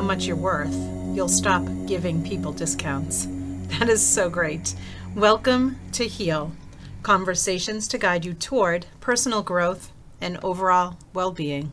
How much you're worth, you'll stop giving people discounts. That is so great. Welcome to Heal conversations to guide you toward personal growth and overall well being.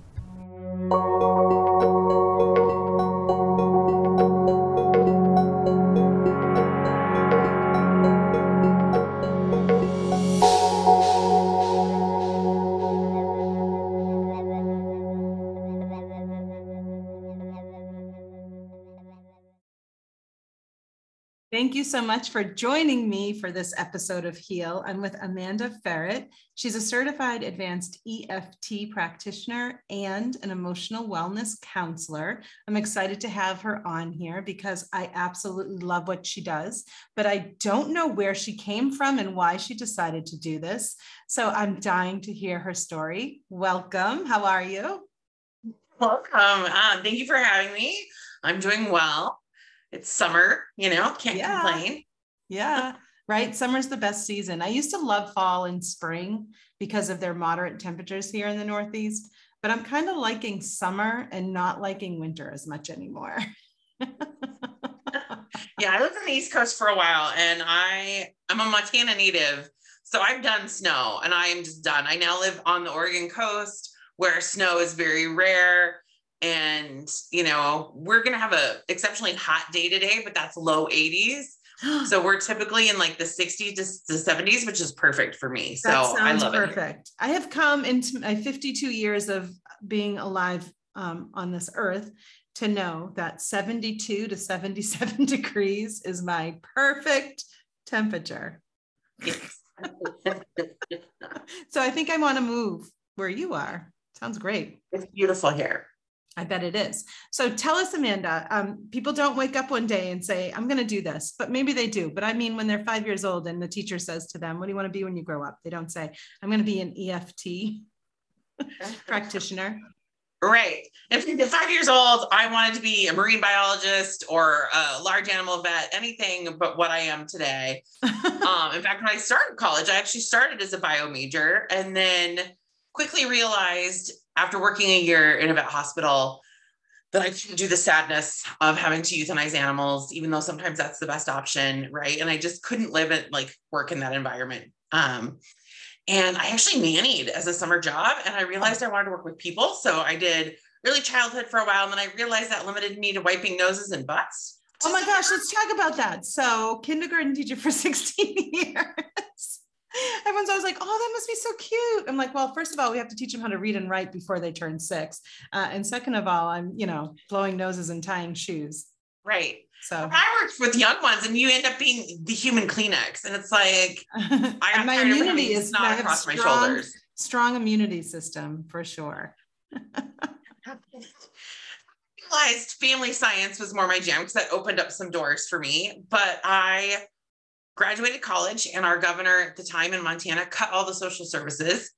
So much for joining me for this episode of Heal. I'm with Amanda Ferret. She's a certified advanced EFT practitioner and an emotional wellness counselor. I'm excited to have her on here because I absolutely love what she does, but I don't know where she came from and why she decided to do this. So I'm dying to hear her story. Welcome. How are you? Welcome. Uh, thank you for having me. I'm doing well it's summer, you know, can't yeah. complain. Yeah. Right. Summer's the best season. I used to love fall and spring because of their moderate temperatures here in the Northeast, but I'm kind of liking summer and not liking winter as much anymore. yeah, I lived on the East Coast for a while and I I'm a Montana native. So I've done snow and I am just done. I now live on the Oregon coast where snow is very rare and you know we're going to have a exceptionally hot day today but that's low 80s so we're typically in like the 60s to, 70s which is perfect for me. So i love perfect. I have come into my 52 years of being alive um, on this earth to know that 72 to 77 degrees is my perfect temperature. Yes. so i think i want to move where you are. Sounds great. It's beautiful here I bet it is. So tell us, Amanda, um, people don't wake up one day and say, I'm going to do this, but maybe they do. But I mean, when they're five years old and the teacher says to them, What do you want to be when you grow up? They don't say, I'm going to be an EFT practitioner. Right. If at five years old, I wanted to be a marine biologist or a large animal vet, anything but what I am today. um, in fact, when I started college, I actually started as a bio major and then quickly realized after working a year in a vet hospital that I couldn't do the sadness of having to euthanize animals, even though sometimes that's the best option, right? And I just couldn't live it like work in that environment. Um, and I actually nannied as a summer job, and I realized I wanted to work with people. So I did early childhood for a while, and then I realized that limited me to wiping noses and butts. Oh my gosh, let's talk about that. So, kindergarten teacher for 16 years everyone's always like, oh, that must be so cute. I'm like, well, first of all, we have to teach them how to read and write before they turn six. Uh, and second of all, I'm, you know, blowing noses and tying shoes. Right. So I worked with young ones and you end up being the human Kleenex. And it's like, I my immunity is not across strong, my shoulders. Strong immunity system for sure. I realized family science was more my jam because that opened up some doors for me. But I graduated college and our governor at the time in Montana cut all the social services.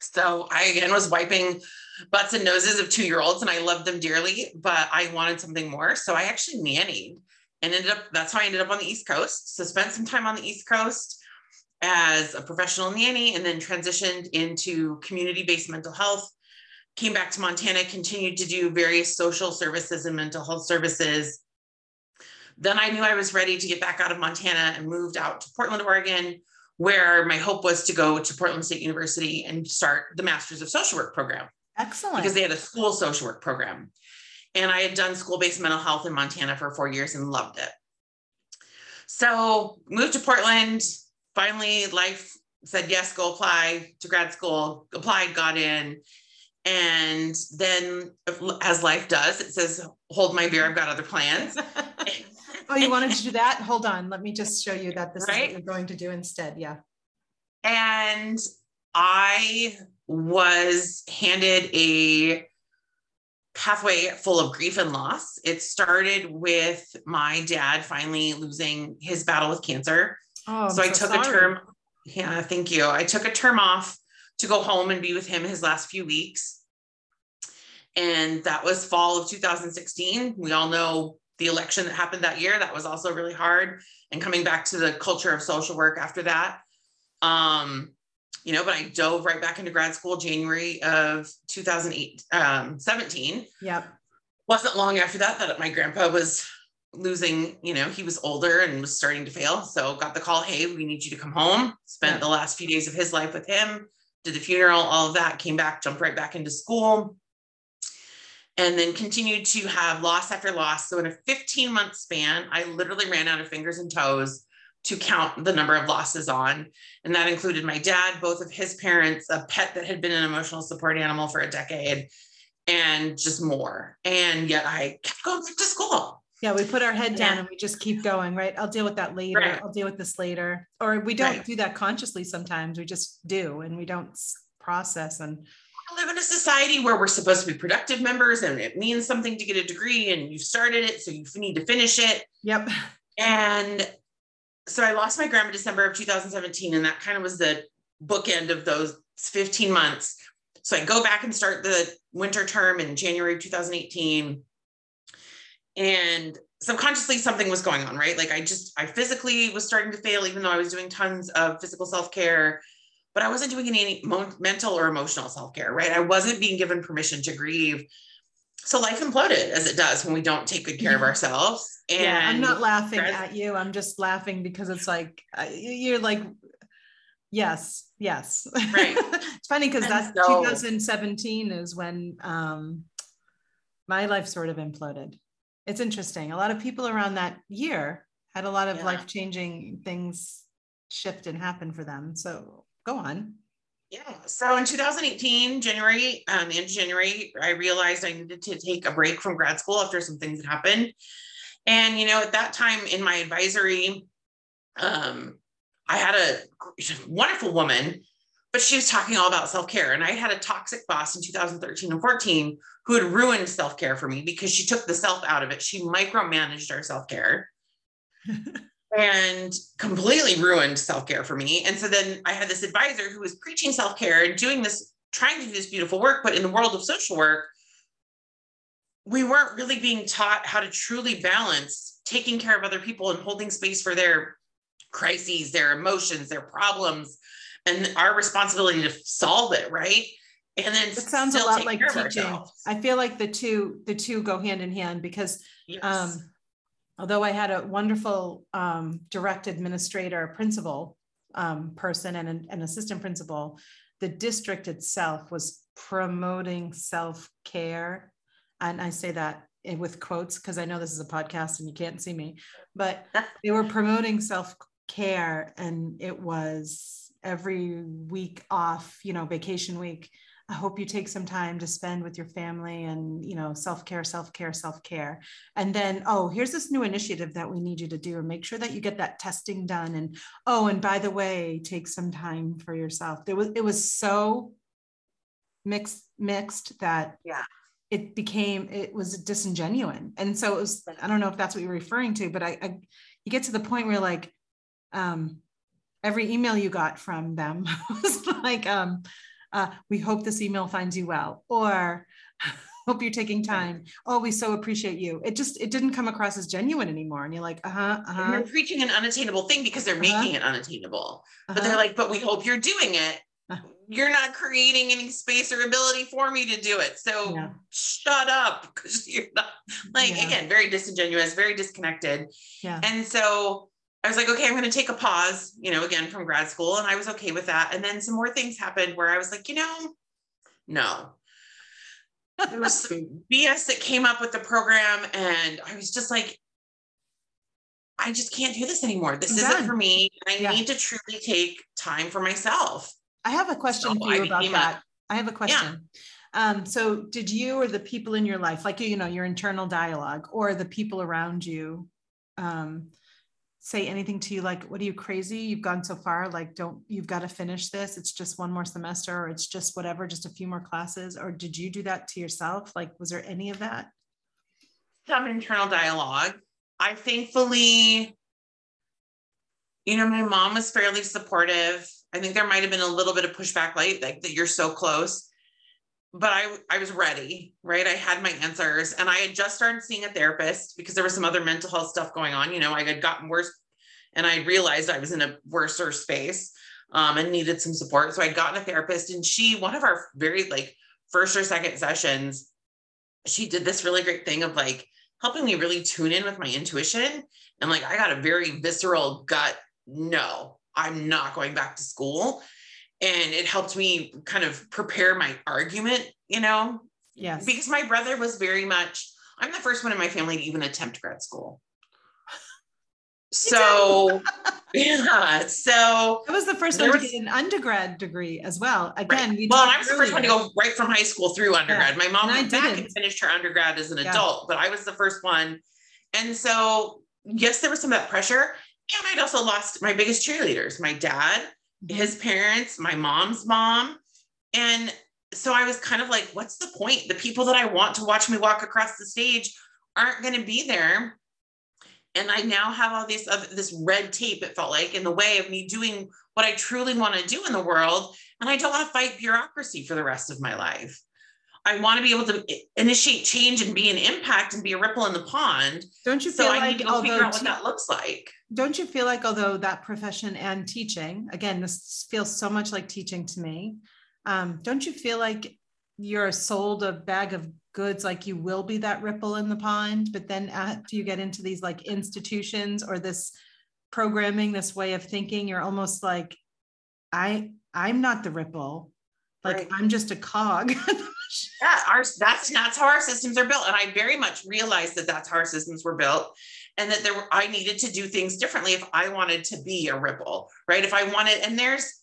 So I again was wiping butts and noses of two year olds and I loved them dearly, but I wanted something more. So I actually nannied and ended up, that's how I ended up on the East Coast. So spent some time on the East Coast as a professional nanny and then transitioned into community based mental health. Came back to Montana, continued to do various social services and mental health services then I knew I was ready to get back out of Montana and moved out to Portland, Oregon, where my hope was to go to Portland State University and start the Masters of Social Work program. Excellent. Because they had a school social work program. And I had done school based mental health in Montana for four years and loved it. So moved to Portland. Finally, life said yes, go apply to grad school, applied, got in. And then, as life does, it says, hold my beer, I've got other plans. oh, you wanted to do that? Hold on. Let me just show you that this right? is what you're going to do instead. Yeah. And I was handed a pathway full of grief and loss. It started with my dad finally losing his battle with cancer. Oh, so, so I took sorry. a term. Yeah, thank you. I took a term off to go home and be with him his last few weeks. And that was fall of 2016. We all know the election that happened that year. That was also really hard. And coming back to the culture of social work after that. Um, you know, but I dove right back into grad school January of 2008, um, 17. Yep. wasn't long after that that my grandpa was losing, you know, he was older and was starting to fail. So got the call, hey, we need you to come home. Spent yeah. the last few days of his life with him, did the funeral, all of that, came back, jumped right back into school. And then continued to have loss after loss. So in a 15 month span, I literally ran out of fingers and toes to count the number of losses on. And that included my dad, both of his parents, a pet that had been an emotional support animal for a decade, and just more. And yet I kept going back to school. Yeah, we put our head down yeah. and we just keep going, right? I'll deal with that later. Right. I'll deal with this later. Or we don't right. do that consciously sometimes. We just do and we don't process and live in a society where we're supposed to be productive members and it means something to get a degree and you started it so you need to finish it. Yep. And so I lost my grandma December of 2017 and that kind of was the bookend of those 15 months. So I go back and start the winter term in January of 2018 and subconsciously something was going on right like i just i physically was starting to fail even though i was doing tons of physical self-care but i wasn't doing any mental or emotional self-care right i wasn't being given permission to grieve so life imploded as it does when we don't take good care of ourselves and yeah, i'm not laughing at you i'm just laughing because it's like you're like yes yes right it's funny because that's so, 2017 is when um my life sort of imploded it's interesting. A lot of people around that year had a lot of yeah. life changing things shift and happen for them. So go on. Yeah. So in 2018, January, um, in January, I realized I needed to take a break from grad school after some things had happened. And, you know, at that time in my advisory, um, I had a wonderful woman but she was talking all about self-care and i had a toxic boss in 2013 and 14 who had ruined self-care for me because she took the self out of it she micromanaged our self-care and completely ruined self-care for me and so then i had this advisor who was preaching self-care and doing this trying to do this beautiful work but in the world of social work we weren't really being taught how to truly balance taking care of other people and holding space for their crises their emotions their problems and our responsibility to solve it, right? And then it sounds a lot like teaching. I feel like the two the two go hand in hand because yes. um, although I had a wonderful um, direct administrator, principal um, person, and an, an assistant principal, the district itself was promoting self care, and I say that with quotes because I know this is a podcast and you can't see me, but they were promoting self care, and it was every week off, you know, vacation week. I hope you take some time to spend with your family and, you know, self care, self care, self care. And then, oh, here's this new initiative that we need you to do and make sure that you get that testing done. And, oh, and by the way, take some time for yourself. There was, it was so mixed, mixed that yeah. it became, it was disingenuous. And so it was, I don't know if that's what you're referring to, but I, I you get to the point where like, um, every email you got from them was like, um, uh, we hope this email finds you well, or hope you're taking time. Oh, we so appreciate you. It just, it didn't come across as genuine anymore. And you're like, uh-huh, uh-huh. they're preaching an unattainable thing because they're uh-huh. making it unattainable. Uh-huh. But they're like, but we hope you're doing it. Uh-huh. You're not creating any space or ability for me to do it. So yeah. shut up. Because you're not like yeah. again, very disingenuous, very disconnected. Yeah. And so I was like, okay, I'm going to take a pause, you know, again from grad school. And I was okay with that. And then some more things happened where I was like, you know, no. there was some BS that came up with the program. And I was just like, I just can't do this anymore. This I'm isn't done. for me. I yeah. need to truly take time for myself. I have a question so for you I about that. A, I have a question. Yeah. Um, so did you or the people in your life, like, you know, your internal dialogue or the people around you, um, say anything to you like what are you crazy? You've gone so far like don't you've got to finish this. It's just one more semester or it's just whatever just a few more classes. Or did you do that to yourself? Like was there any of that? Some internal dialogue. I thankfully you know my mom was fairly supportive. I think there might have been a little bit of pushback like, like that you're so close but I, I was ready, right? I had my answers and I had just started seeing a therapist because there was some other mental health stuff going on. You know, I had gotten worse and I realized I was in a worser space um, and needed some support. So I'd gotten a therapist and she, one of our very like first or second sessions, she did this really great thing of like helping me really tune in with my intuition. And like, I got a very visceral gut no, I'm not going back to school. And it helped me kind of prepare my argument, you know? Yes. Because my brother was very much, I'm the first one in my family to even attempt grad school. So, yeah. So I was the first one was, to get an undergrad degree as well. Again, right. well, I was earlier. the first one to go right from high school through undergrad. Yeah. My mom went back and finished her undergrad as an yeah. adult, but I was the first one. And so, yes, there was some of that pressure. And I'd also lost my biggest cheerleaders, my dad. His parents, my mom's mom. And so I was kind of like, what's the point? The people that I want to watch me walk across the stage aren't going to be there and I now have all this of this red tape. It felt like in the way of me doing what I truly want to do in the world, and I don't want to fight bureaucracy for the rest of my life. I want to be able to initiate change and be an impact and be a ripple in the pond. Don't you feel so like I need to figure out what that looks like? Don't you feel like although that profession and teaching, again, this feels so much like teaching to me. Um, don't you feel like you're sold a bag of goods like you will be that ripple in the pond but then after you get into these like institutions or this programming this way of thinking you're almost like i i'm not the ripple like right. i'm just a cog yeah our that's that's how our systems are built and i very much realized that that's how our systems were built and that there were i needed to do things differently if i wanted to be a ripple right if i wanted and there's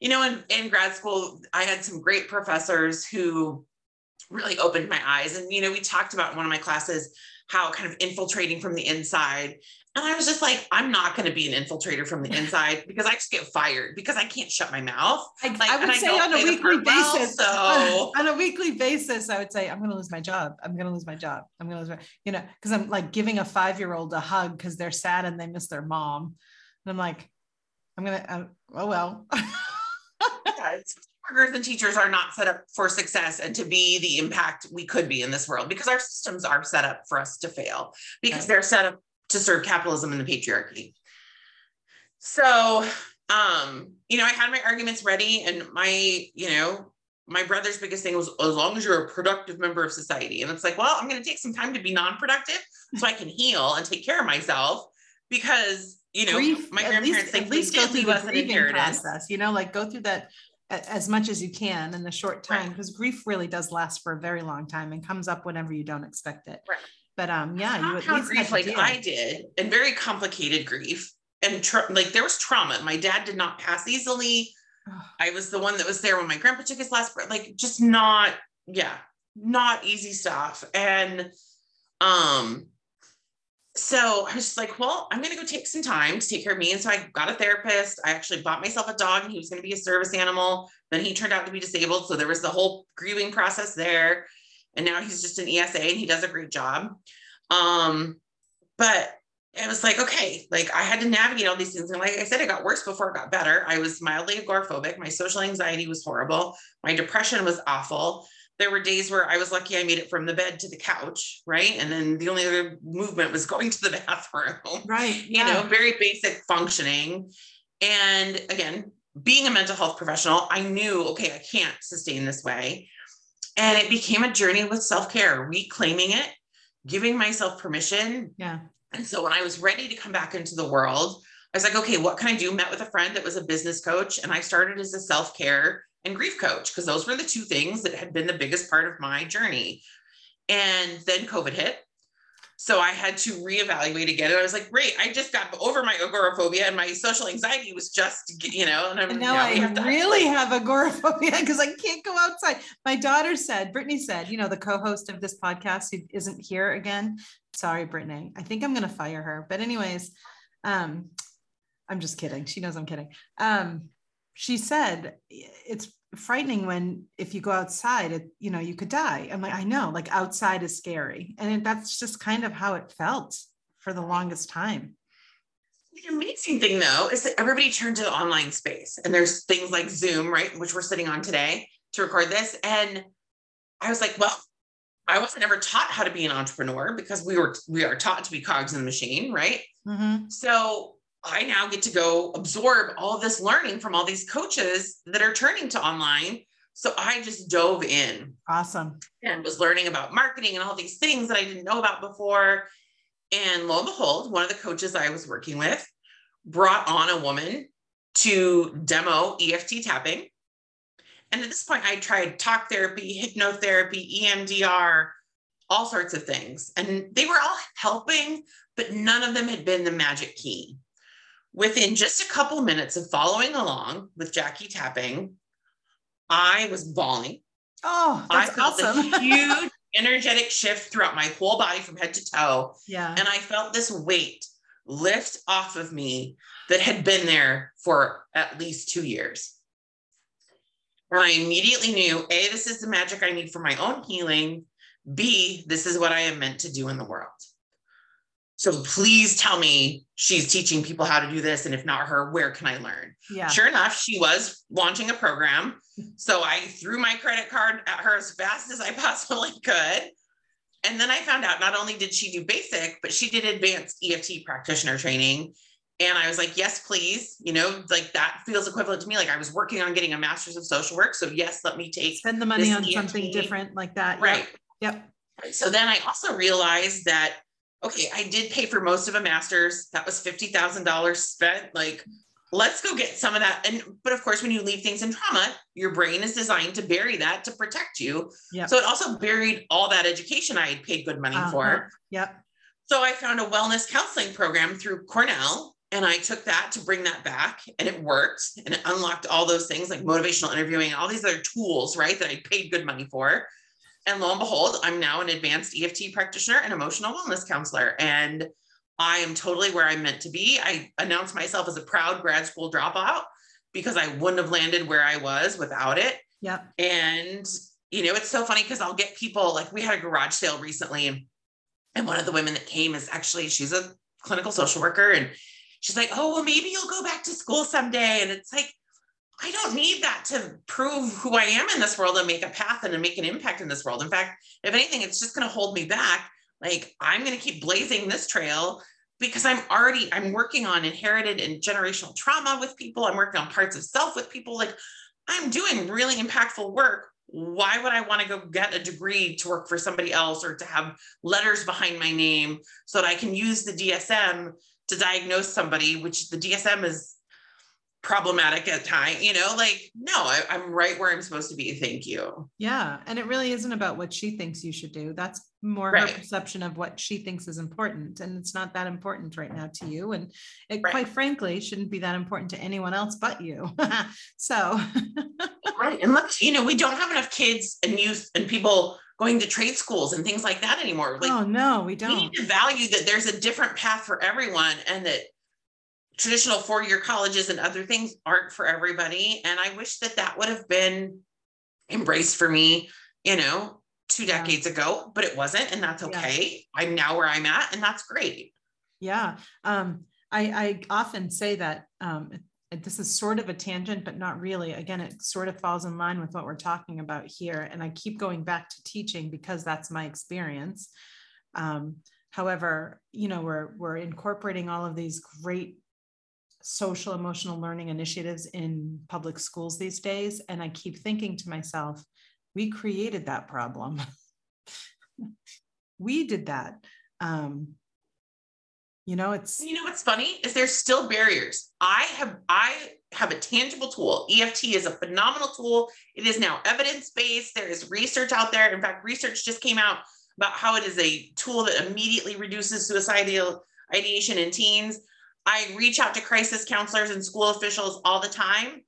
you know in, in grad school i had some great professors who really opened my eyes. And, you know, we talked about in one of my classes how kind of infiltrating from the inside. And I was just like, I'm not going to be an infiltrator from the inside because I just get fired because I can't shut my mouth. I, like, I would say on a weekly basis. Well, so on a weekly basis, I would say, I'm going to lose my job. I'm going to lose my job. I'm going to lose my, you know, because I'm like giving a five year old a hug because they're sad and they miss their mom. And I'm like, I'm going to, uh, oh, well. yeah, workers and teachers are not set up for success and to be the impact we could be in this world because our systems are set up for us to fail because they're set up to serve capitalism and the patriarchy. So, um, you know, I had my arguments ready and my, you know, my brother's biggest thing was as long as you're a productive member of society. And it's like, well, I'm going to take some time to be non-productive so I can heal and take care of myself because you know, Grief, my grandparents least, at least go through the grieving process, you know, like go through that as much as you can in the short time because right. grief really does last for a very long time and comes up whenever you don't expect it. Right. But um, yeah, you at least grief like I did, and very complicated grief, and tra- like there was trauma. My dad did not pass easily. I was the one that was there when my grandpa took his last breath. Like just not, yeah, not easy stuff. And um, so I was just like, well, I'm going to go take some time to take care of me. And so I got a therapist. I actually bought myself a dog and he was going to be a service animal. Then he turned out to be disabled. So there was the whole grieving process there. And now he's just an ESA and he does a great job. Um, but it was like, okay, like I had to navigate all these things. And like I said, it got worse before it got better. I was mildly agoraphobic. My social anxiety was horrible. My depression was awful there were days where I was lucky I made it from the bed to the couch, right? And then the only other movement was going to the bathroom. Right. You yeah. know, very basic functioning. And again, being a mental health professional, I knew, okay, I can't sustain this way. And it became a journey with self care, reclaiming it, giving myself permission. Yeah. And so when I was ready to come back into the world, I was like, okay, what can I do? Met with a friend that was a business coach, and I started as a self care and grief coach because those were the two things that had been the biggest part of my journey. And then COVID hit. So I had to reevaluate again. And I was like, great, I just got over my agoraphobia and my social anxiety was just, you know, and, and now, now I have really have agoraphobia because I can't go outside. My daughter said, Brittany said, you know, the co-host of this podcast who isn't here again. Sorry, Brittany. I think I'm going to fire her. But anyways, um, I'm just kidding. She knows I'm kidding. Um, she said it's frightening when if you go outside it you know you could die. I'm like i know like outside is scary. And it, that's just kind of how it felt for the longest time. The amazing thing though is that everybody turned to the online space and there's things like zoom right which we're sitting on today to record this. And i was like well i wasn't ever taught how to be an entrepreneur because we were we are taught to be cogs in the machine right? Mm-hmm. so I now get to go absorb all this learning from all these coaches that are turning to online So I just dove in. Awesome. And was learning about marketing and all these things that I didn't know about before. And lo and behold, one of the coaches I was working with brought on a woman to demo EFT tapping. And at this point, I tried talk therapy, hypnotherapy, EMDR, all sorts of things. And they were all helping, but none of them had been the magic key. Within just a couple minutes of following along with Jackie tapping, I was bawling. Oh, I felt awesome. a huge energetic shift throughout my whole body from head to toe. Yeah. And I felt this weight lift off of me that had been there for at least two years. And I immediately knew A, this is the magic I need for my own healing. B, this is what I am meant to do in the world. So please tell me she's teaching people how to do this. And if not her, where can I learn? Yeah. Sure enough, she was launching a program. So I threw my credit card at her as fast as I possibly could. And then I found out not only did she do basic, but she did advanced EFT practitioner training. And I was like, yes, please. You know, like that feels equivalent to me. Like I was working on getting a master's of social work. So yes, let me take spend the money on EFT. something different like that. Right. Yep. yep. So then I also realized that okay, I did pay for most of a master's. That was $50,000 spent. Like, let's go get some of that. And, but of course, when you leave things in trauma, your brain is designed to bury that to protect you. Yep. So it also buried all that education I had paid good money uh-huh. for. Yep. So I found a wellness counseling program through Cornell and I took that to bring that back and it worked and it unlocked all those things like motivational interviewing, all these other tools, right? That I paid good money for. And lo and behold, I'm now an advanced EFT practitioner and emotional wellness counselor. And I am totally where I'm meant to be. I announced myself as a proud grad school dropout because I wouldn't have landed where I was without it. Yeah. And, you know, it's so funny because I'll get people like we had a garage sale recently. And, and one of the women that came is actually, she's a clinical social worker. And she's like, oh, well, maybe you'll go back to school someday. And it's like, I don't need that to prove who I am in this world and make a path and to make an impact in this world. In fact, if anything, it's just going to hold me back. Like I'm going to keep blazing this trail because I'm already I'm working on inherited and generational trauma with people. I'm working on parts of self with people. Like I'm doing really impactful work. Why would I want to go get a degree to work for somebody else or to have letters behind my name so that I can use the DSM to diagnose somebody, which the DSM is problematic at time you know like no I, am right where i'm supposed to be thank you yeah and it really isn't about what she thinks you should do that's more right. her perception of what she thinks is important and it's not that important right now to you and it right. quite frankly shouldn't be that important to anyone else but you so right and look you know we don't have enough kids and youth and people going to trade schools and things like that anymore like oh no we don't we need to value that there's a different path for everyone and that traditional four year colleges and other things aren't for everybody. And I wish that that would have been embraced for me, you know, two decades yeah. ago, but it wasn't. And that's okay. Yeah. I'm now where I'm at, and that's great. Yeah. Um, I, I often say that um, this is sort of a tangent, but not really. Again, it sort of falls in line with what we're talking about here. And I keep going back to teaching because that's my experience. Um, however, you know, we're, we're incorporating all of these great social emotional learning initiatives in public schools these days. And I keep thinking to myself, we created that problem. we did that. Um, you know, it's you know what's funny is there's still barriers. I have I have a tangible tool. EFT is a phenomenal tool. It is now evidence-based. There is research out there. In fact, research just came out about how it is a tool that immediately reduces suicidal ideation in teens. I reach out to crisis counselors and school officials all the time.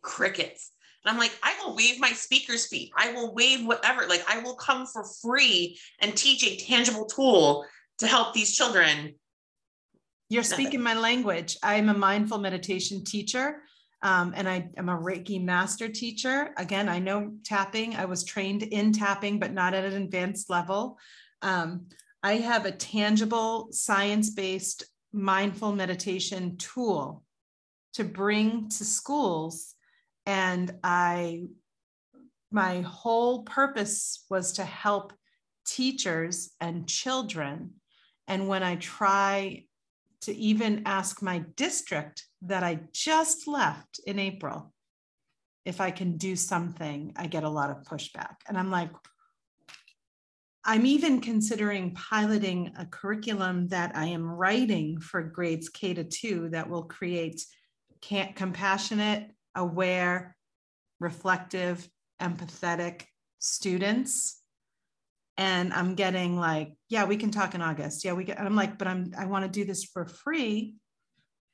Crickets. And I'm like, I will waive my speaker's fee. I will waive whatever. Like, I will come for free and teach a tangible tool to help these children. You're speaking my language. I'm a mindful meditation teacher. Um, and I am a Reiki master teacher. Again, I know tapping. I was trained in tapping, but not at an advanced level. Um, I have a tangible, science based mindful meditation tool to bring to schools and i my whole purpose was to help teachers and children and when i try to even ask my district that i just left in april if I can do something, I get a lot of pushback. And I'm like, I'm even considering piloting a curriculum that I am writing for grades K to two that will create compassionate, aware, reflective, empathetic students. And I'm getting like, yeah, we can talk in August. Yeah, we get, I'm like, but I'm, I want to do this for free.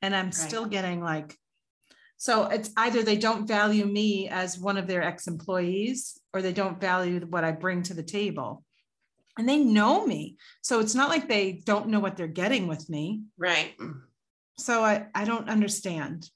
And I'm right. still getting like, so it's either they don't value me as one of their ex employees or they don't value what I bring to the table. And they know me. So it's not like they don't know what they're getting with me. Right. So I, I don't understand.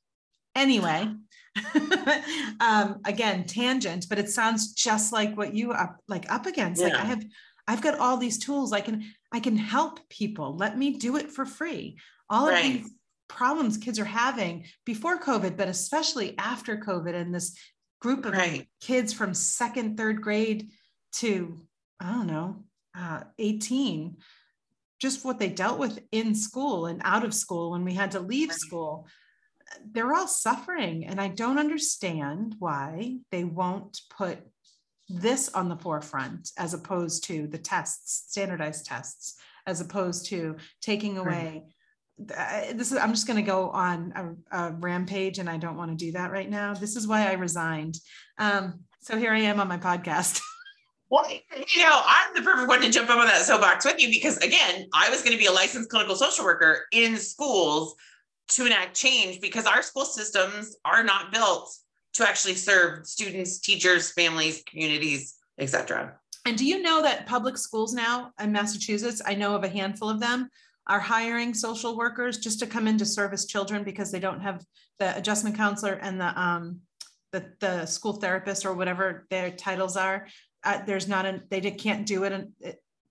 Anyway, um, again, tangent, but it sounds just like what you up like up against. Yeah. Like I have I've got all these tools. I can I can help people. Let me do it for free. All right. of these problems kids are having before COVID, but especially after COVID, and this group of right. kids from second, third grade to, I don't know, uh, 18, just what they dealt with in school and out of school when we had to leave school. They're all suffering. And I don't understand why they won't put this on the forefront as opposed to the tests, standardized tests, as opposed to taking away this is i'm just going to go on a, a, rampage and i don't want to do that right now this is why i resigned um, so here i am on my podcast well you know i'm the perfect one to jump up on that soapbox with you because again i was going to be a licensed clinical social worker in schools to enact change because our school systems are not built to actually serve students teachers families communities etc and do you know that public schools now in massachusetts i know of a handful of them are hiring social workers just to come in to service children because they don't have the adjustment counselor and the um, the, the school therapist or whatever their titles are. Uh, there's not a they can't do it, and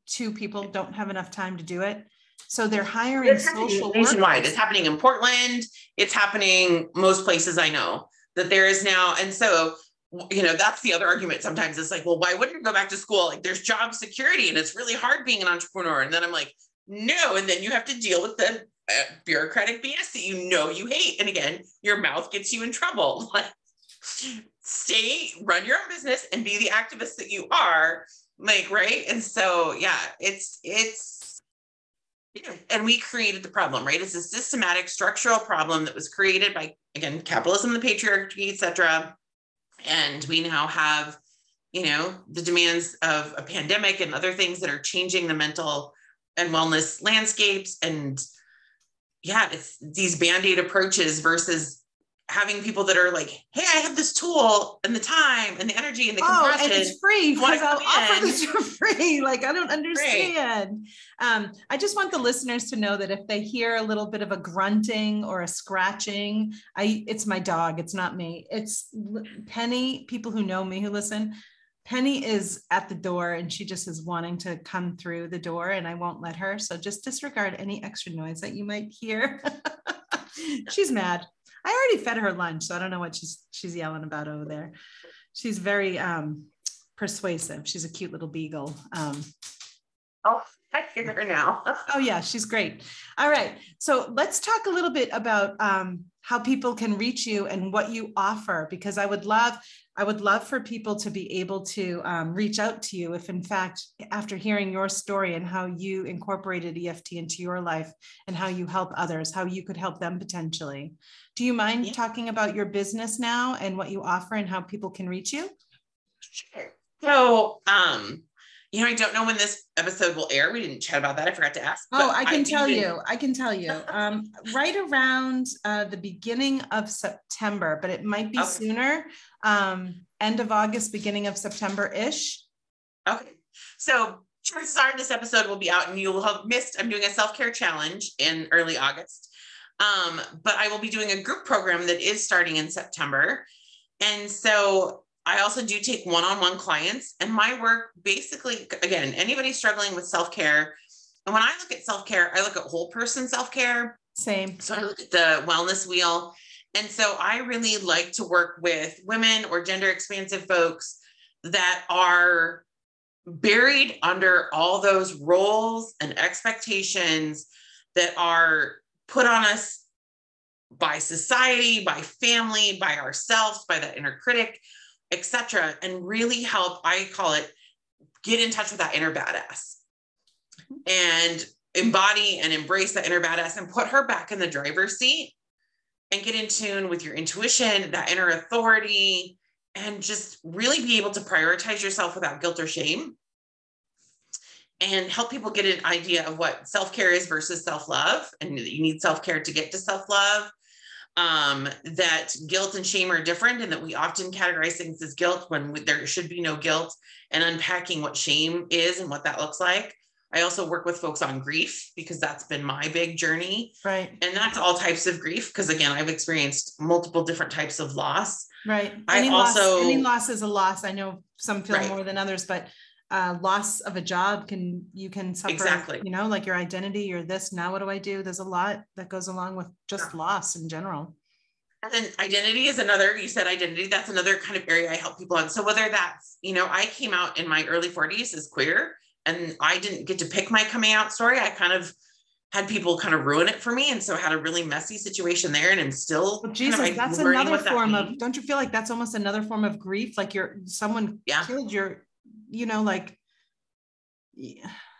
two people don't have enough time to do it. So they're hiring it's social nationwide. Workers. It's happening in Portland. It's happening most places I know that there is now, and so you know that's the other argument sometimes it's like well why wouldn't you go back to school like there's job security and it's really hard being an entrepreneur and then i'm like no. And then you have to deal with the uh, bureaucratic BS that you know you hate. And again, your mouth gets you in trouble. Stay, run your own business and be the activist that you are. Like, right. And so, yeah, it's, it's, yeah. and we created the problem, right? It's a systematic structural problem that was created by, again, capitalism, the patriarchy, etc. And we now have, you know, the demands of a pandemic and other things that are changing the mental and wellness landscapes and yeah it's these band-aid approaches versus having people that are like hey i have this tool and the time and the energy and the oh, and it's free because i'll offer this for free like i don't understand um, i just want the listeners to know that if they hear a little bit of a grunting or a scratching i it's my dog it's not me it's penny people who know me who listen Penny is at the door and she just is wanting to come through the door and I won't let her. So just disregard any extra noise that you might hear. she's mad. I already fed her lunch, so I don't know what she's she's yelling about over there. She's very um, persuasive. She's a cute little beagle. Um, oh, I hear her now. oh yeah, she's great. All right, so let's talk a little bit about um, how people can reach you and what you offer, because I would love I would love for people to be able to um, reach out to you if, in fact, after hearing your story and how you incorporated EFT into your life and how you help others, how you could help them potentially. Do you mind yeah. talking about your business now and what you offer and how people can reach you? Sure. So, um, you know, I don't know when this episode will air. We didn't chat about that. I forgot to ask. Oh, I can I tell you. I can tell you. Um, right around uh, the beginning of September, but it might be okay. sooner. Um, end of August, beginning of September ish. Okay. So chances are this episode will be out and you will have missed. I'm doing a self care challenge in early August. Um, but I will be doing a group program that is starting in September. And so I also do take one on one clients, and my work basically, again, anybody struggling with self care. And when I look at self care, I look at whole person self care. Same. So I look at the wellness wheel. And so I really like to work with women or gender expansive folks that are buried under all those roles and expectations that are put on us by society, by family, by ourselves, by that inner critic, etc., and really help. I call it get in touch with that inner badass and embody and embrace that inner badass and put her back in the driver's seat and get in tune with your intuition, that inner authority, and just really be able to prioritize yourself without guilt or shame and help people get an idea of what self-care is versus self-love and you need self-care to get to self-love um, that guilt and shame are different and that we often categorize things as guilt when we, there should be no guilt and unpacking what shame is and what that looks like. I also work with folks on grief because that's been my big journey. Right. And that's all types of grief because again i've experienced multiple different types of loss. Right. I any also- loss any loss is a loss. I know some feel Right. more than others but uh, loss of a job can you can suffer Exactly. you know like your identity you're this now what do i do there's a lot that goes along with just Yeah. loss in general And then identity is another, you said identity, that's another kind of area I help people on. So whether that's, you know, I came out in my early 40s as queer and I didn't get to pick my coming out story. I kind of had people kind of ruin it for me. And so I had a really messy situation there and I'm still Well, kind Jesus, of that's another what that form of, don't you feel like that's almost another form of grief? Like you're, someone Yeah. killed your, you know, like,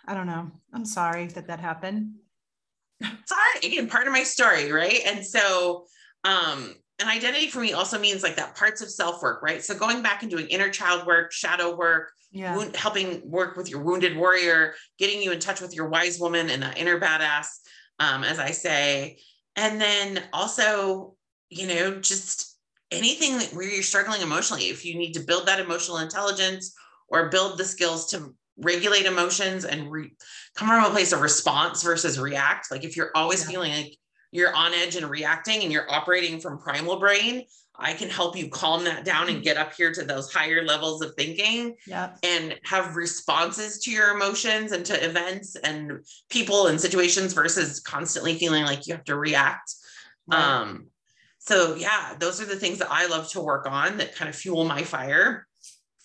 I don't know. I'm sorry that that happened. sorry again part of my story right and so um and identity for me also means like that parts of self work right so going back and doing inner child work shadow work Yeah. wound, helping work with your wounded warrior getting you in touch with your wise woman and that inner badass um as i say and then also you know just anything that where you're struggling emotionally if you need to build that emotional intelligence or build the skills to regulate emotions and re- come from a place of response versus react. Like if you're always Yeah. feeling like you're on edge and reacting and you're operating from primal brain, I can help you calm that down and get up here to those higher levels of thinking Yeah. and have responses to your emotions and to events and people and situations versus constantly feeling like you have to react. Right. Um, so yeah, those are the things that I love to work on that kind of fuel my fire.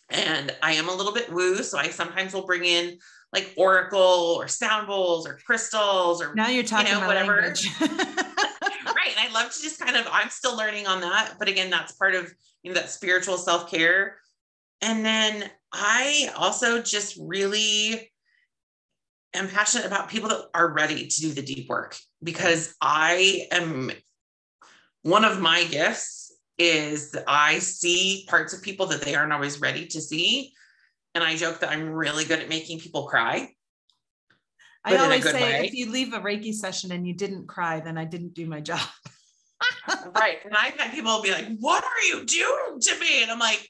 And I am a little bit woo, so I sometimes will bring in like oracle or sound bowls or crystals or now you're talking know, my whatever. right. And I love to just kind of I'm still learning on that, but again, that's part of you know that spiritual self care. And then I also just really am passionate about people that are ready to do the deep work because I am one of my gifts is that I see parts of people that they aren't always ready to see. And I joke that I'm really good at making people cry. I but in a always say way. if you leave a Reiki session and you didn't cry, then I didn't do my job. right. And I've had people be like, What are you doing to me? And I'm like,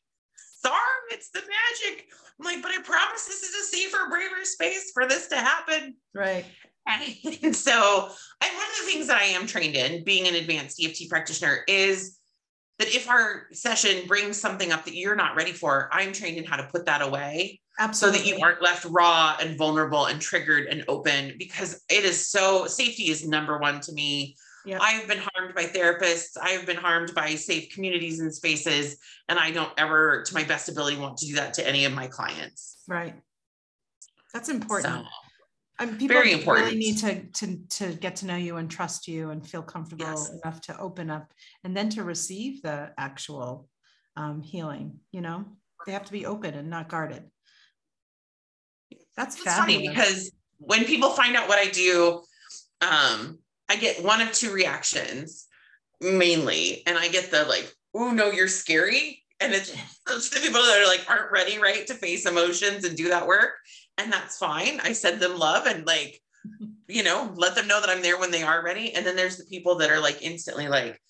Sorry, it's the magic. I'm like, But I promise this is a safer, braver space for this to happen. Right. And so, I, one of the things that I am trained in, being an advanced EFT practitioner, is that if our session brings something up that you're not ready for, I'm trained in how to put that away so that you aren't left raw and vulnerable and triggered and open because it is so safety is number one to me. Yep. I've been harmed by therapists. I've been harmed by safe communities and spaces. And I don't ever, to my best ability, want to do that to any of my clients. Right. That's important. So, People very really need to to to get to know you and trust you and feel comfortable Yes. enough to open up and then to receive the actual um, healing. You know, they have to be open and not guarded. That's it's funny because when people find out what I do, um, I get one of two reactions mainly. And I get the like, oh no, you're scary. And it's those the people that are like aren't ready, right, to face emotions and do that work. And that's fine. I send them love and like, you know, let them know that I'm there when they are ready. And then there's the people that are like instantly like,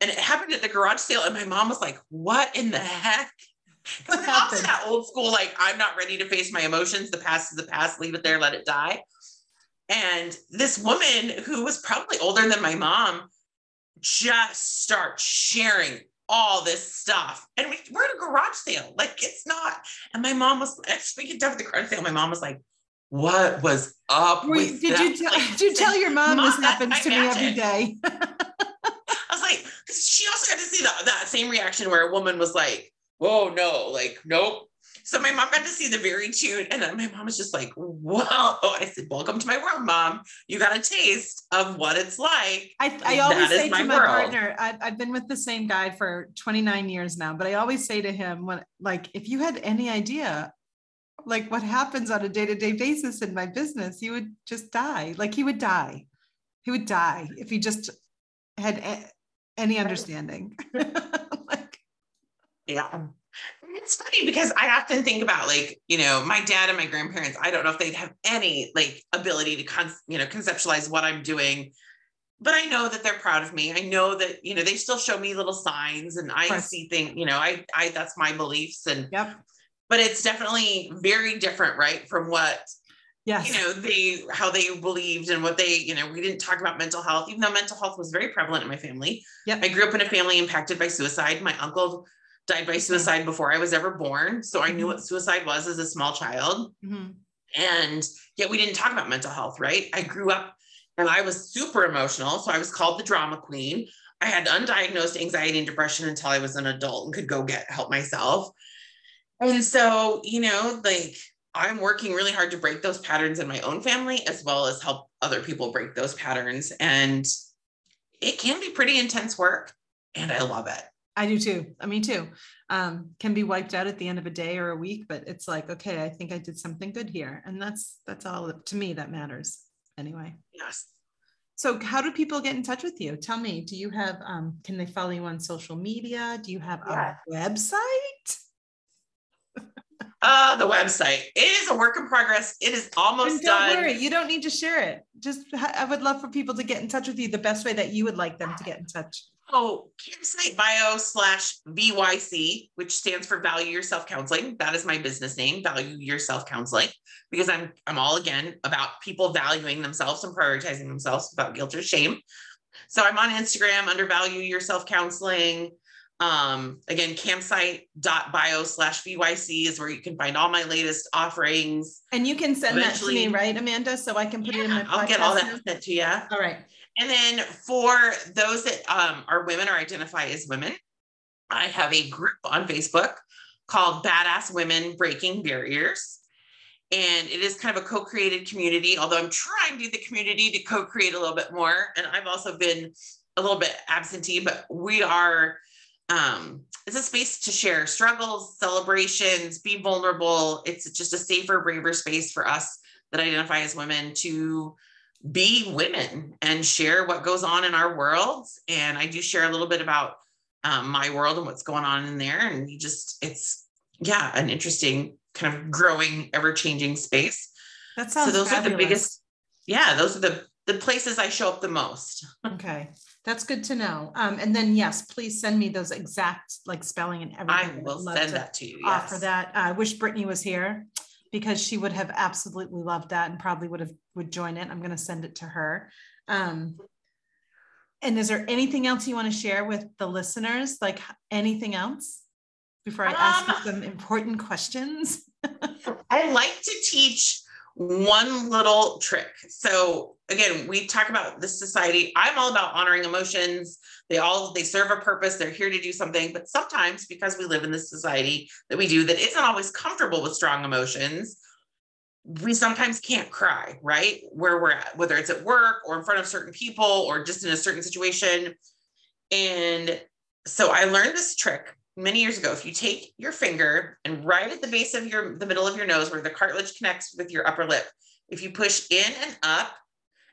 and it happened at the garage sale. And my mom was like, what in the heck? Because my mom's that old school, like, I'm not ready to face my emotions. The past is the past, leave it there, let it die. And this woman who was probably older than my mom just starts sharing all this stuff. And we, we're at a garage sale. Like, it's not. And my mom was, as we get done with the garage sale, my mom was like, what was up Were with did that? you tell, Like, did you tell your mom, Mom, this happens to me every day? I was like, she also got to see that, that same reaction where a woman was like, whoa, no, like, nope. So my mom got to see the very tune. and then my mom was just like, "Whoa!" I said, "Welcome to my world, mom. You got a taste of what it's like." I, I always say my to my world. partner, I've, I've been with the same guy for 29 years now, but I always say to him, "When like, if you had any idea like what happens on a day-to-day basis in my business you would just die like he would die he would die if he just had a- any understanding like yeah it's funny because I often think about like, you know, my dad and my grandparents, I don't know if they'd have any like ability to con- you know, conceptualize what I'm doing. But I know that they're proud of me. I know that, you know, they still show me little signs and I see things, you know, I I that's my beliefs and yep. but it's definitely very different, right? From what yes. you know, they how they believed and what they, you know, we didn't talk about mental health, even though mental health was very prevalent in my family. Yep. I grew up in a family impacted by suicide. My uncle died by suicide before I was ever born. So I knew mm-hmm. what suicide was as a small child. Mm-hmm. And yet we didn't talk about mental health, right? I grew up and I was super emotional. So I was called the drama queen. I had undiagnosed anxiety and depression until I was an adult and could go get help myself. And so, you know, like I'm working really hard to break those patterns in my own family as well as help other people break those patterns. And it can be pretty intense work. And I love it. I do too. I mean, too. Um, can be wiped out at the end of a day or a week, but it's like, okay, I think I did something good here, and that's that's all to me that matters. Anyway. Yes. So, how do people get in touch with you? Tell me. Do you have? Um, can they follow you on social media? Do you have a website? uh, the website. It is a work in progress. It is almost and don't done. worry, you don't need to share it. Just I would love for people to get in touch with you the best way that you would like them to get in touch. Oh, campsite bio slash VYC, which stands for Value Yourself Counseling. That is my business name, Value Yourself Counseling, because I'm I'm all again about people valuing themselves and prioritizing themselves without guilt or shame. So I'm on Instagram under Value Yourself Counseling. Um, again, campsite.bio slash VYC is where you can find all my latest offerings. And you can send Eventually, that to me, right, Amanda? So I can put yeah, it in my podcast. I'll get all that sent to you. All right. And then for those that um, are women or identify as women, I have a group on Facebook called Badass Women Breaking Barriers. And it is kind of a co created community, although I'm trying to get the community to co create a little bit more. And I've also been a little bit absentee, but we are, um, it's a space to share struggles, celebrations, be vulnerable. It's just a safer, braver space for us that identify as women to be women and share what goes on in our worlds. And I do share a little bit about um, my world and what's going on in there. And you just, it's, yeah, an interesting kind of growing, ever changing space. That sounds so those fabulous. are the biggest, yeah, those are the, the places I show up the most. okay. That's good to know. Um, and then yes, please send me those exact like spelling and everything. I will send that to you. Yes. Offer that. I wish Brittany was here because she would have absolutely loved that and probably would have would join it. I'm going to send it to her. Um, and is there anything else you want to share with the listeners? Like anything else before I ask um, you some important questions? I like to teach one little trick. So again, we talk about this society. I'm all about honoring emotions. They all they serve a purpose. They're here to do something. But sometimes because we live in this society that we do that isn't always comfortable with strong emotions, we sometimes can't cry, right? Where we're at, whether it's at work or in front of certain people or just in a certain situation. And so I learned this trick many years ago, if you take your finger and right at the base of your the middle of your nose where the cartilage connects with your upper lip, if you push in and up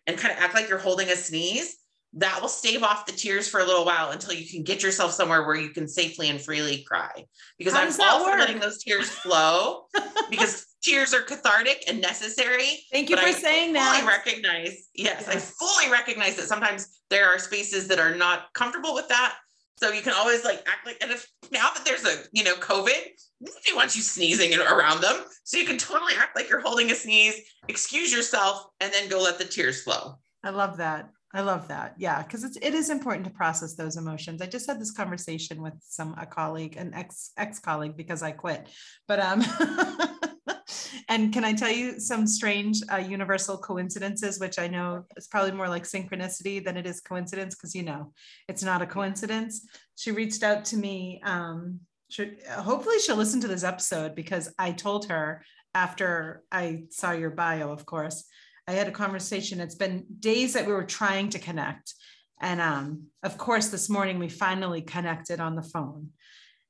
and kind of act like you're holding a sneeze, that will stave off the tears for a little while until you can get yourself somewhere where you can safely and freely cry. Because I'm all for letting those tears flow because tears are cathartic and necessary. Thank you for I saying that. I recognize, yes, yes, I fully recognize that sometimes there are spaces that are not comfortable with that. So you can always like act like, and if now that there's a, you know, COVID, nobody wants you sneezing around them. So you can totally act like you're holding a sneeze, excuse yourself, and then go let the tears flow. I love that. I love that. Yeah, because it's it is important to process those emotions. I just had this conversation with some a colleague, an ex ex colleague, because I quit. But um, and can I tell you some strange uh, universal coincidences, which I know is probably more like synchronicity than it is coincidence, because you know it's not a coincidence. She reached out to me um, should, hopefully she'll listen to this episode because I told her after I saw your bio, of course, I had a conversation. It's been days that we were trying to connect. And um, of course, this morning we finally connected on the phone.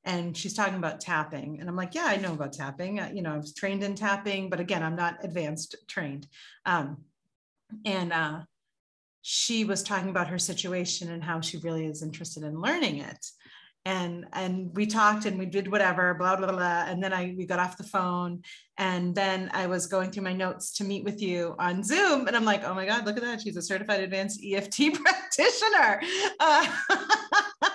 And she's talking about tapping. And I'm like, yeah, I know about tapping. Uh, you know, I was trained in tapping, but again, I'm not advanced trained. Um, and uh, she was talking about her situation and how she really is interested in learning it and and we talked and we did whatever blah blah blah and then i we got off the phone and then i was going through my notes to meet with you on zoom and i'm like oh my god look at that she's a certified advanced eft practitioner uh,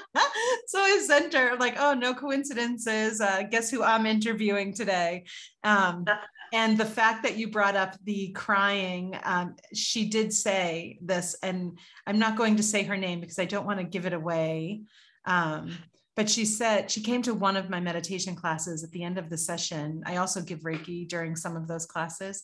so i sent her I'm like oh no coincidences uh, guess who i'm interviewing today um, and the fact that you brought up the crying um, she did say this and i'm not going to say her name because i don't want to give it away um, but she said she came to one of my meditation classes at the end of the session. I also give Reiki during some of those classes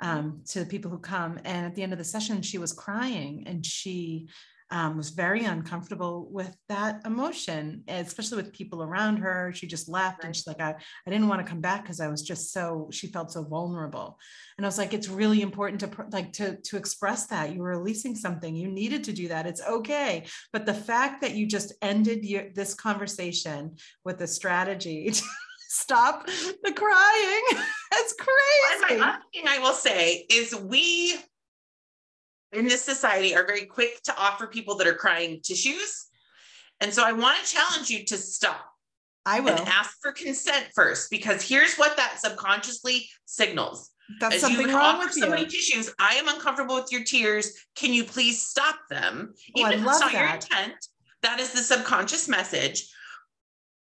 um, to the people who come. And at the end of the session, she was crying and she um, was very uncomfortable with that emotion, especially with people around her. She just left right. and she's like, I, I didn't want to come back because I was just so, she felt so vulnerable. And I was like, it's really important to like to, to express that you were releasing something, you needed to do that. It's okay. But the fact that you just ended your, this conversation with a strategy to stop the crying. That's crazy. Well, thing I will say is we in this society are very quick to offer people that are crying tissues. And so I want to challenge you to stop. I will. And ask for consent first, because here's what that subconsciously signals. That's As something wrong with so many tissues. I am uncomfortable with your tears. Can you please stop them? Oh, Even if it's not that. your intent, that is the subconscious message.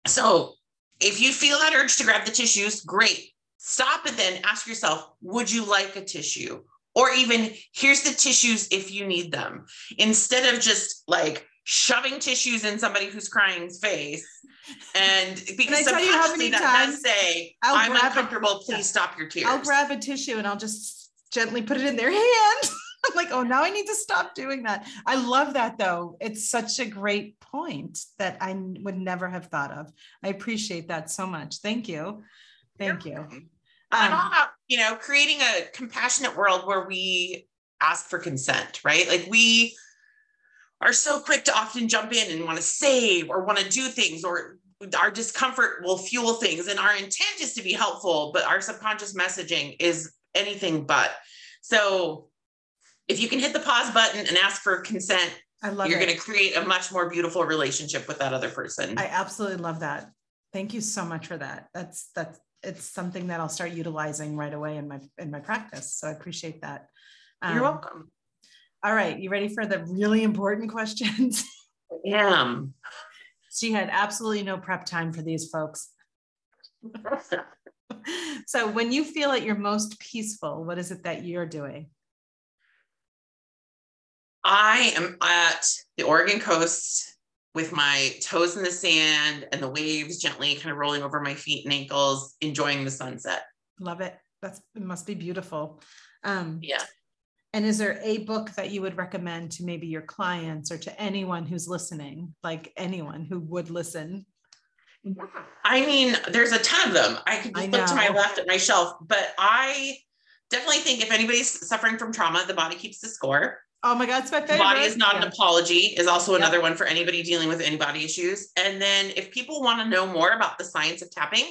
So if you feel that urge to grab the tissues, great. Stop and then ask yourself, would you like a tissue? Or even here's the tissues if you need them. Instead of just like shoving tissues in somebody who's crying's face and because Can I tell you how many times say i am uncomfortable a, please stop your tears. I'll grab a tissue and i'll just gently put it in their hand. I'm like oh now i need to stop doing that. I love that though. It's such a great point that i would never have thought of. I appreciate that so much. Thank you. Thank you. I'm you know, creating a compassionate world where we ask for consent, right? Like we are so quick to often jump in and want to save or want to do things or our discomfort will fuel things and our intent is to be helpful but our subconscious messaging is anything but. So if you can hit the pause button and ask for consent I love you're going to create a much more beautiful relationship with that other person. I absolutely love that. Thank you so much for that. That's that's it's something that I'll start utilizing right away in my in my practice. So I appreciate that. Um, You're welcome. All right, you ready for the really important questions? I am. She had absolutely no prep time for these folks. so when you feel at your most peaceful, what is it that you're doing? I am at the Oregon coast with my toes in the sand and the waves gently kind of rolling over my feet and ankles, enjoying the sunset. Love it. That's it must be beautiful. Um, yeah. And is there a book that you would recommend to maybe your clients or to anyone who's listening, like anyone who would listen? I mean, there's a ton of them. I could just look to my left at my shelf, but I definitely think if anybody's suffering from trauma, the body keeps the score. Oh my God, it's my favorite. Body is not yeah. an apology is also another one for anybody dealing with any body issues. And then if people want to know more about the science of tapping,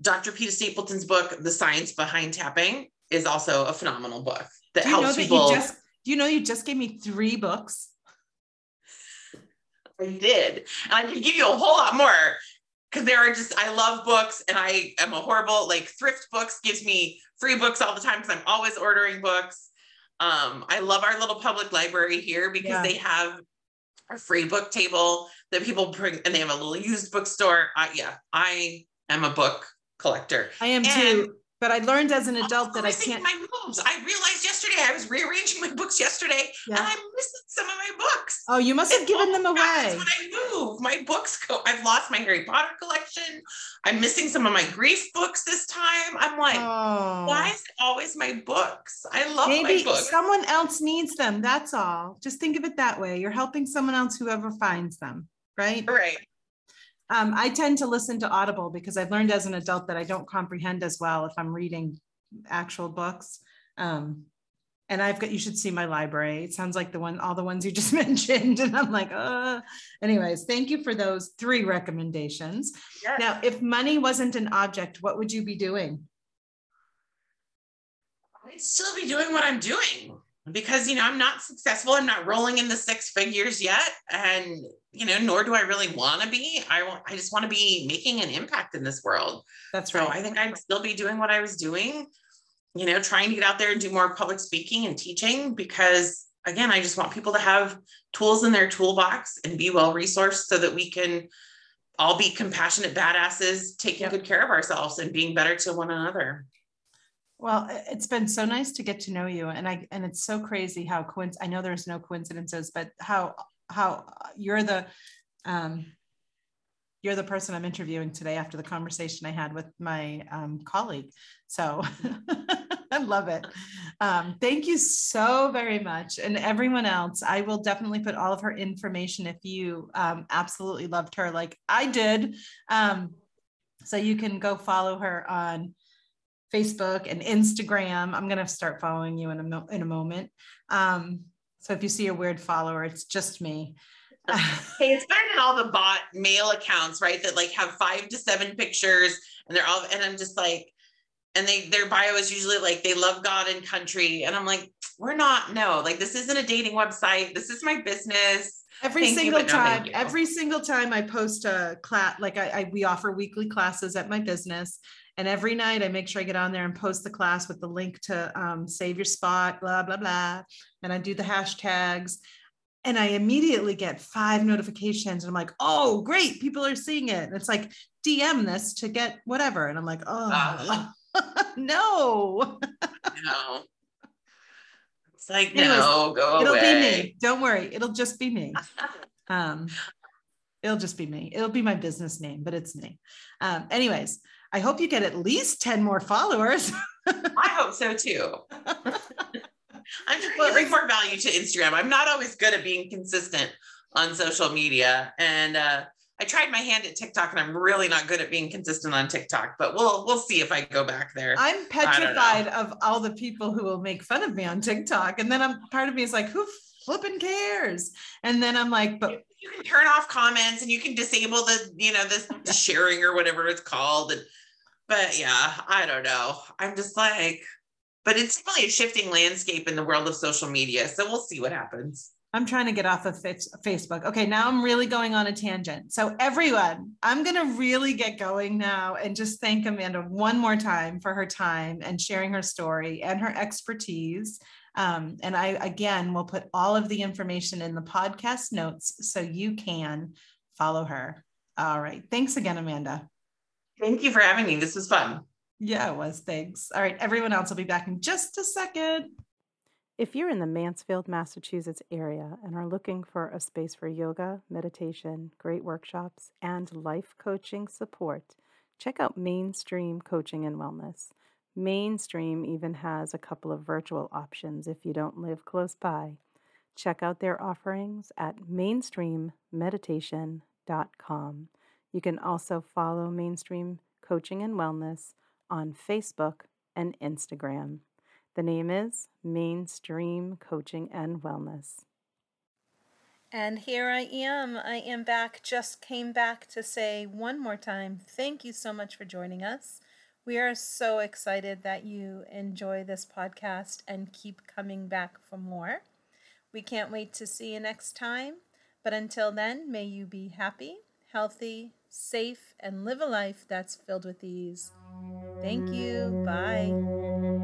Dr. Peta Stapleton's book, The Science Behind Tapping, is also a phenomenal book that helps that people. Just, you know you just gave me three books? I did. And I can give you a whole lot more because there are just I love books and I am a horrible like ThriftBooks gives me free books all the time because I'm always ordering books. Um, I love our little public library here because yeah. they have a free book table that people bring and they have a little used bookstore. Uh, yeah, I am a book collector. I am and too. But I learned as an adult that I can't. Think my moves. I realized yesterday I was rearranging my books yesterday, yeah. and I'm missing some of my books. Oh, you must have given them away. When I move, my books go. I've lost my Harry Potter collection. I'm missing some of my grief books this time. I'm like, oh. why is it always my books? I love Maybe my books. Someone else needs them. That's all. Just think of it that way. You're helping someone else, whoever finds them, right? Right. Um, I tend to listen to Audible because I've learned as an adult that I don't comprehend as well if I'm reading actual books. Um, and I've got you should see my library. It sounds like the one all the ones you just mentioned, and I'm like, uh. Anyways, thank you for those three recommendations. Yes. Now, if money wasn't an object, what would you be doing? I'd still be doing what I'm doing because you know I'm not successful. I'm not rolling in the six figures yet, and you know, nor do I really want to be. I want. I just want to be making an impact in this world. That's right. So I think I'd still be doing what I was doing you know, trying to get out there and do more public speaking and teaching because again, I just want people to have tools in their toolbox and be well resourced so that we can all be compassionate badasses, taking yep. good care of ourselves and being better to one another. Well, it's been so nice to get to know you, and I and it's so crazy how coinc- I know there's no coincidences, but how how you're the um, you're the person I'm interviewing today after the conversation I had with my um, colleague. So I love it. Um, thank you so very much. And everyone else, I will definitely put all of her information if you um, absolutely loved her like I did. Um, so you can go follow her on Facebook and Instagram. I'm going to start following you in a, mo- in a moment. Um, so if you see a weird follower, it's just me. hey, it's better than all the bot male accounts, right? That like have five to seven pictures and they're all, and I'm just like, and they their bio is usually like they love God and country. And I'm like, we're not, no, like this isn't a dating website. This is my business. Every thank single you, time, no, every single time I post a class, like I, I we offer weekly classes at my business. And every night I make sure I get on there and post the class with the link to um, save your spot, blah, blah, blah. And I do the hashtags and I immediately get five notifications and I'm like, oh, great, people are seeing it. And it's like, DM this to get whatever. And I'm like, oh, uh, no. no. It's like, Anyways, no, go it'll away. be me. Don't worry. It'll just be me. Um, it'll just be me. It'll be my business name, but it's me. Um, anyways, I hope you get at least 10 more followers. I hope so too. I'm trying to bring more value to Instagram. I'm not always good at being consistent on social media. And uh, I tried my hand at TikTok and I'm really not good at being consistent on TikTok, but we'll we'll see if I go back there. I'm petrified of all the people who will make fun of me on TikTok. And then I'm part of me is like, who flipping cares? And then I'm like, but you can turn off comments and you can disable the, you know, this sharing or whatever it's called. And but yeah, I don't know. I'm just like, but it's really a shifting landscape in the world of social media. So we'll see what happens. I'm trying to get off of Facebook. Okay, now I'm really going on a tangent. So, everyone, I'm going to really get going now and just thank Amanda one more time for her time and sharing her story and her expertise. Um, and I, again, will put all of the information in the podcast notes so you can follow her. All right. Thanks again, Amanda. Thank you for having me. This was fun. Yeah, it was. Thanks. All right. Everyone else will be back in just a second. If you're in the Mansfield, Massachusetts area and are looking for a space for yoga, meditation, great workshops, and life coaching support, check out Mainstream Coaching and Wellness. Mainstream even has a couple of virtual options if you don't live close by. Check out their offerings at mainstreammeditation.com. You can also follow Mainstream Coaching and Wellness on Facebook and Instagram. The name is Mainstream Coaching and Wellness. And here I am. I am back. Just came back to say one more time thank you so much for joining us. We are so excited that you enjoy this podcast and keep coming back for more. We can't wait to see you next time. But until then, may you be happy, healthy, safe, and live a life that's filled with ease. Thank you. Bye.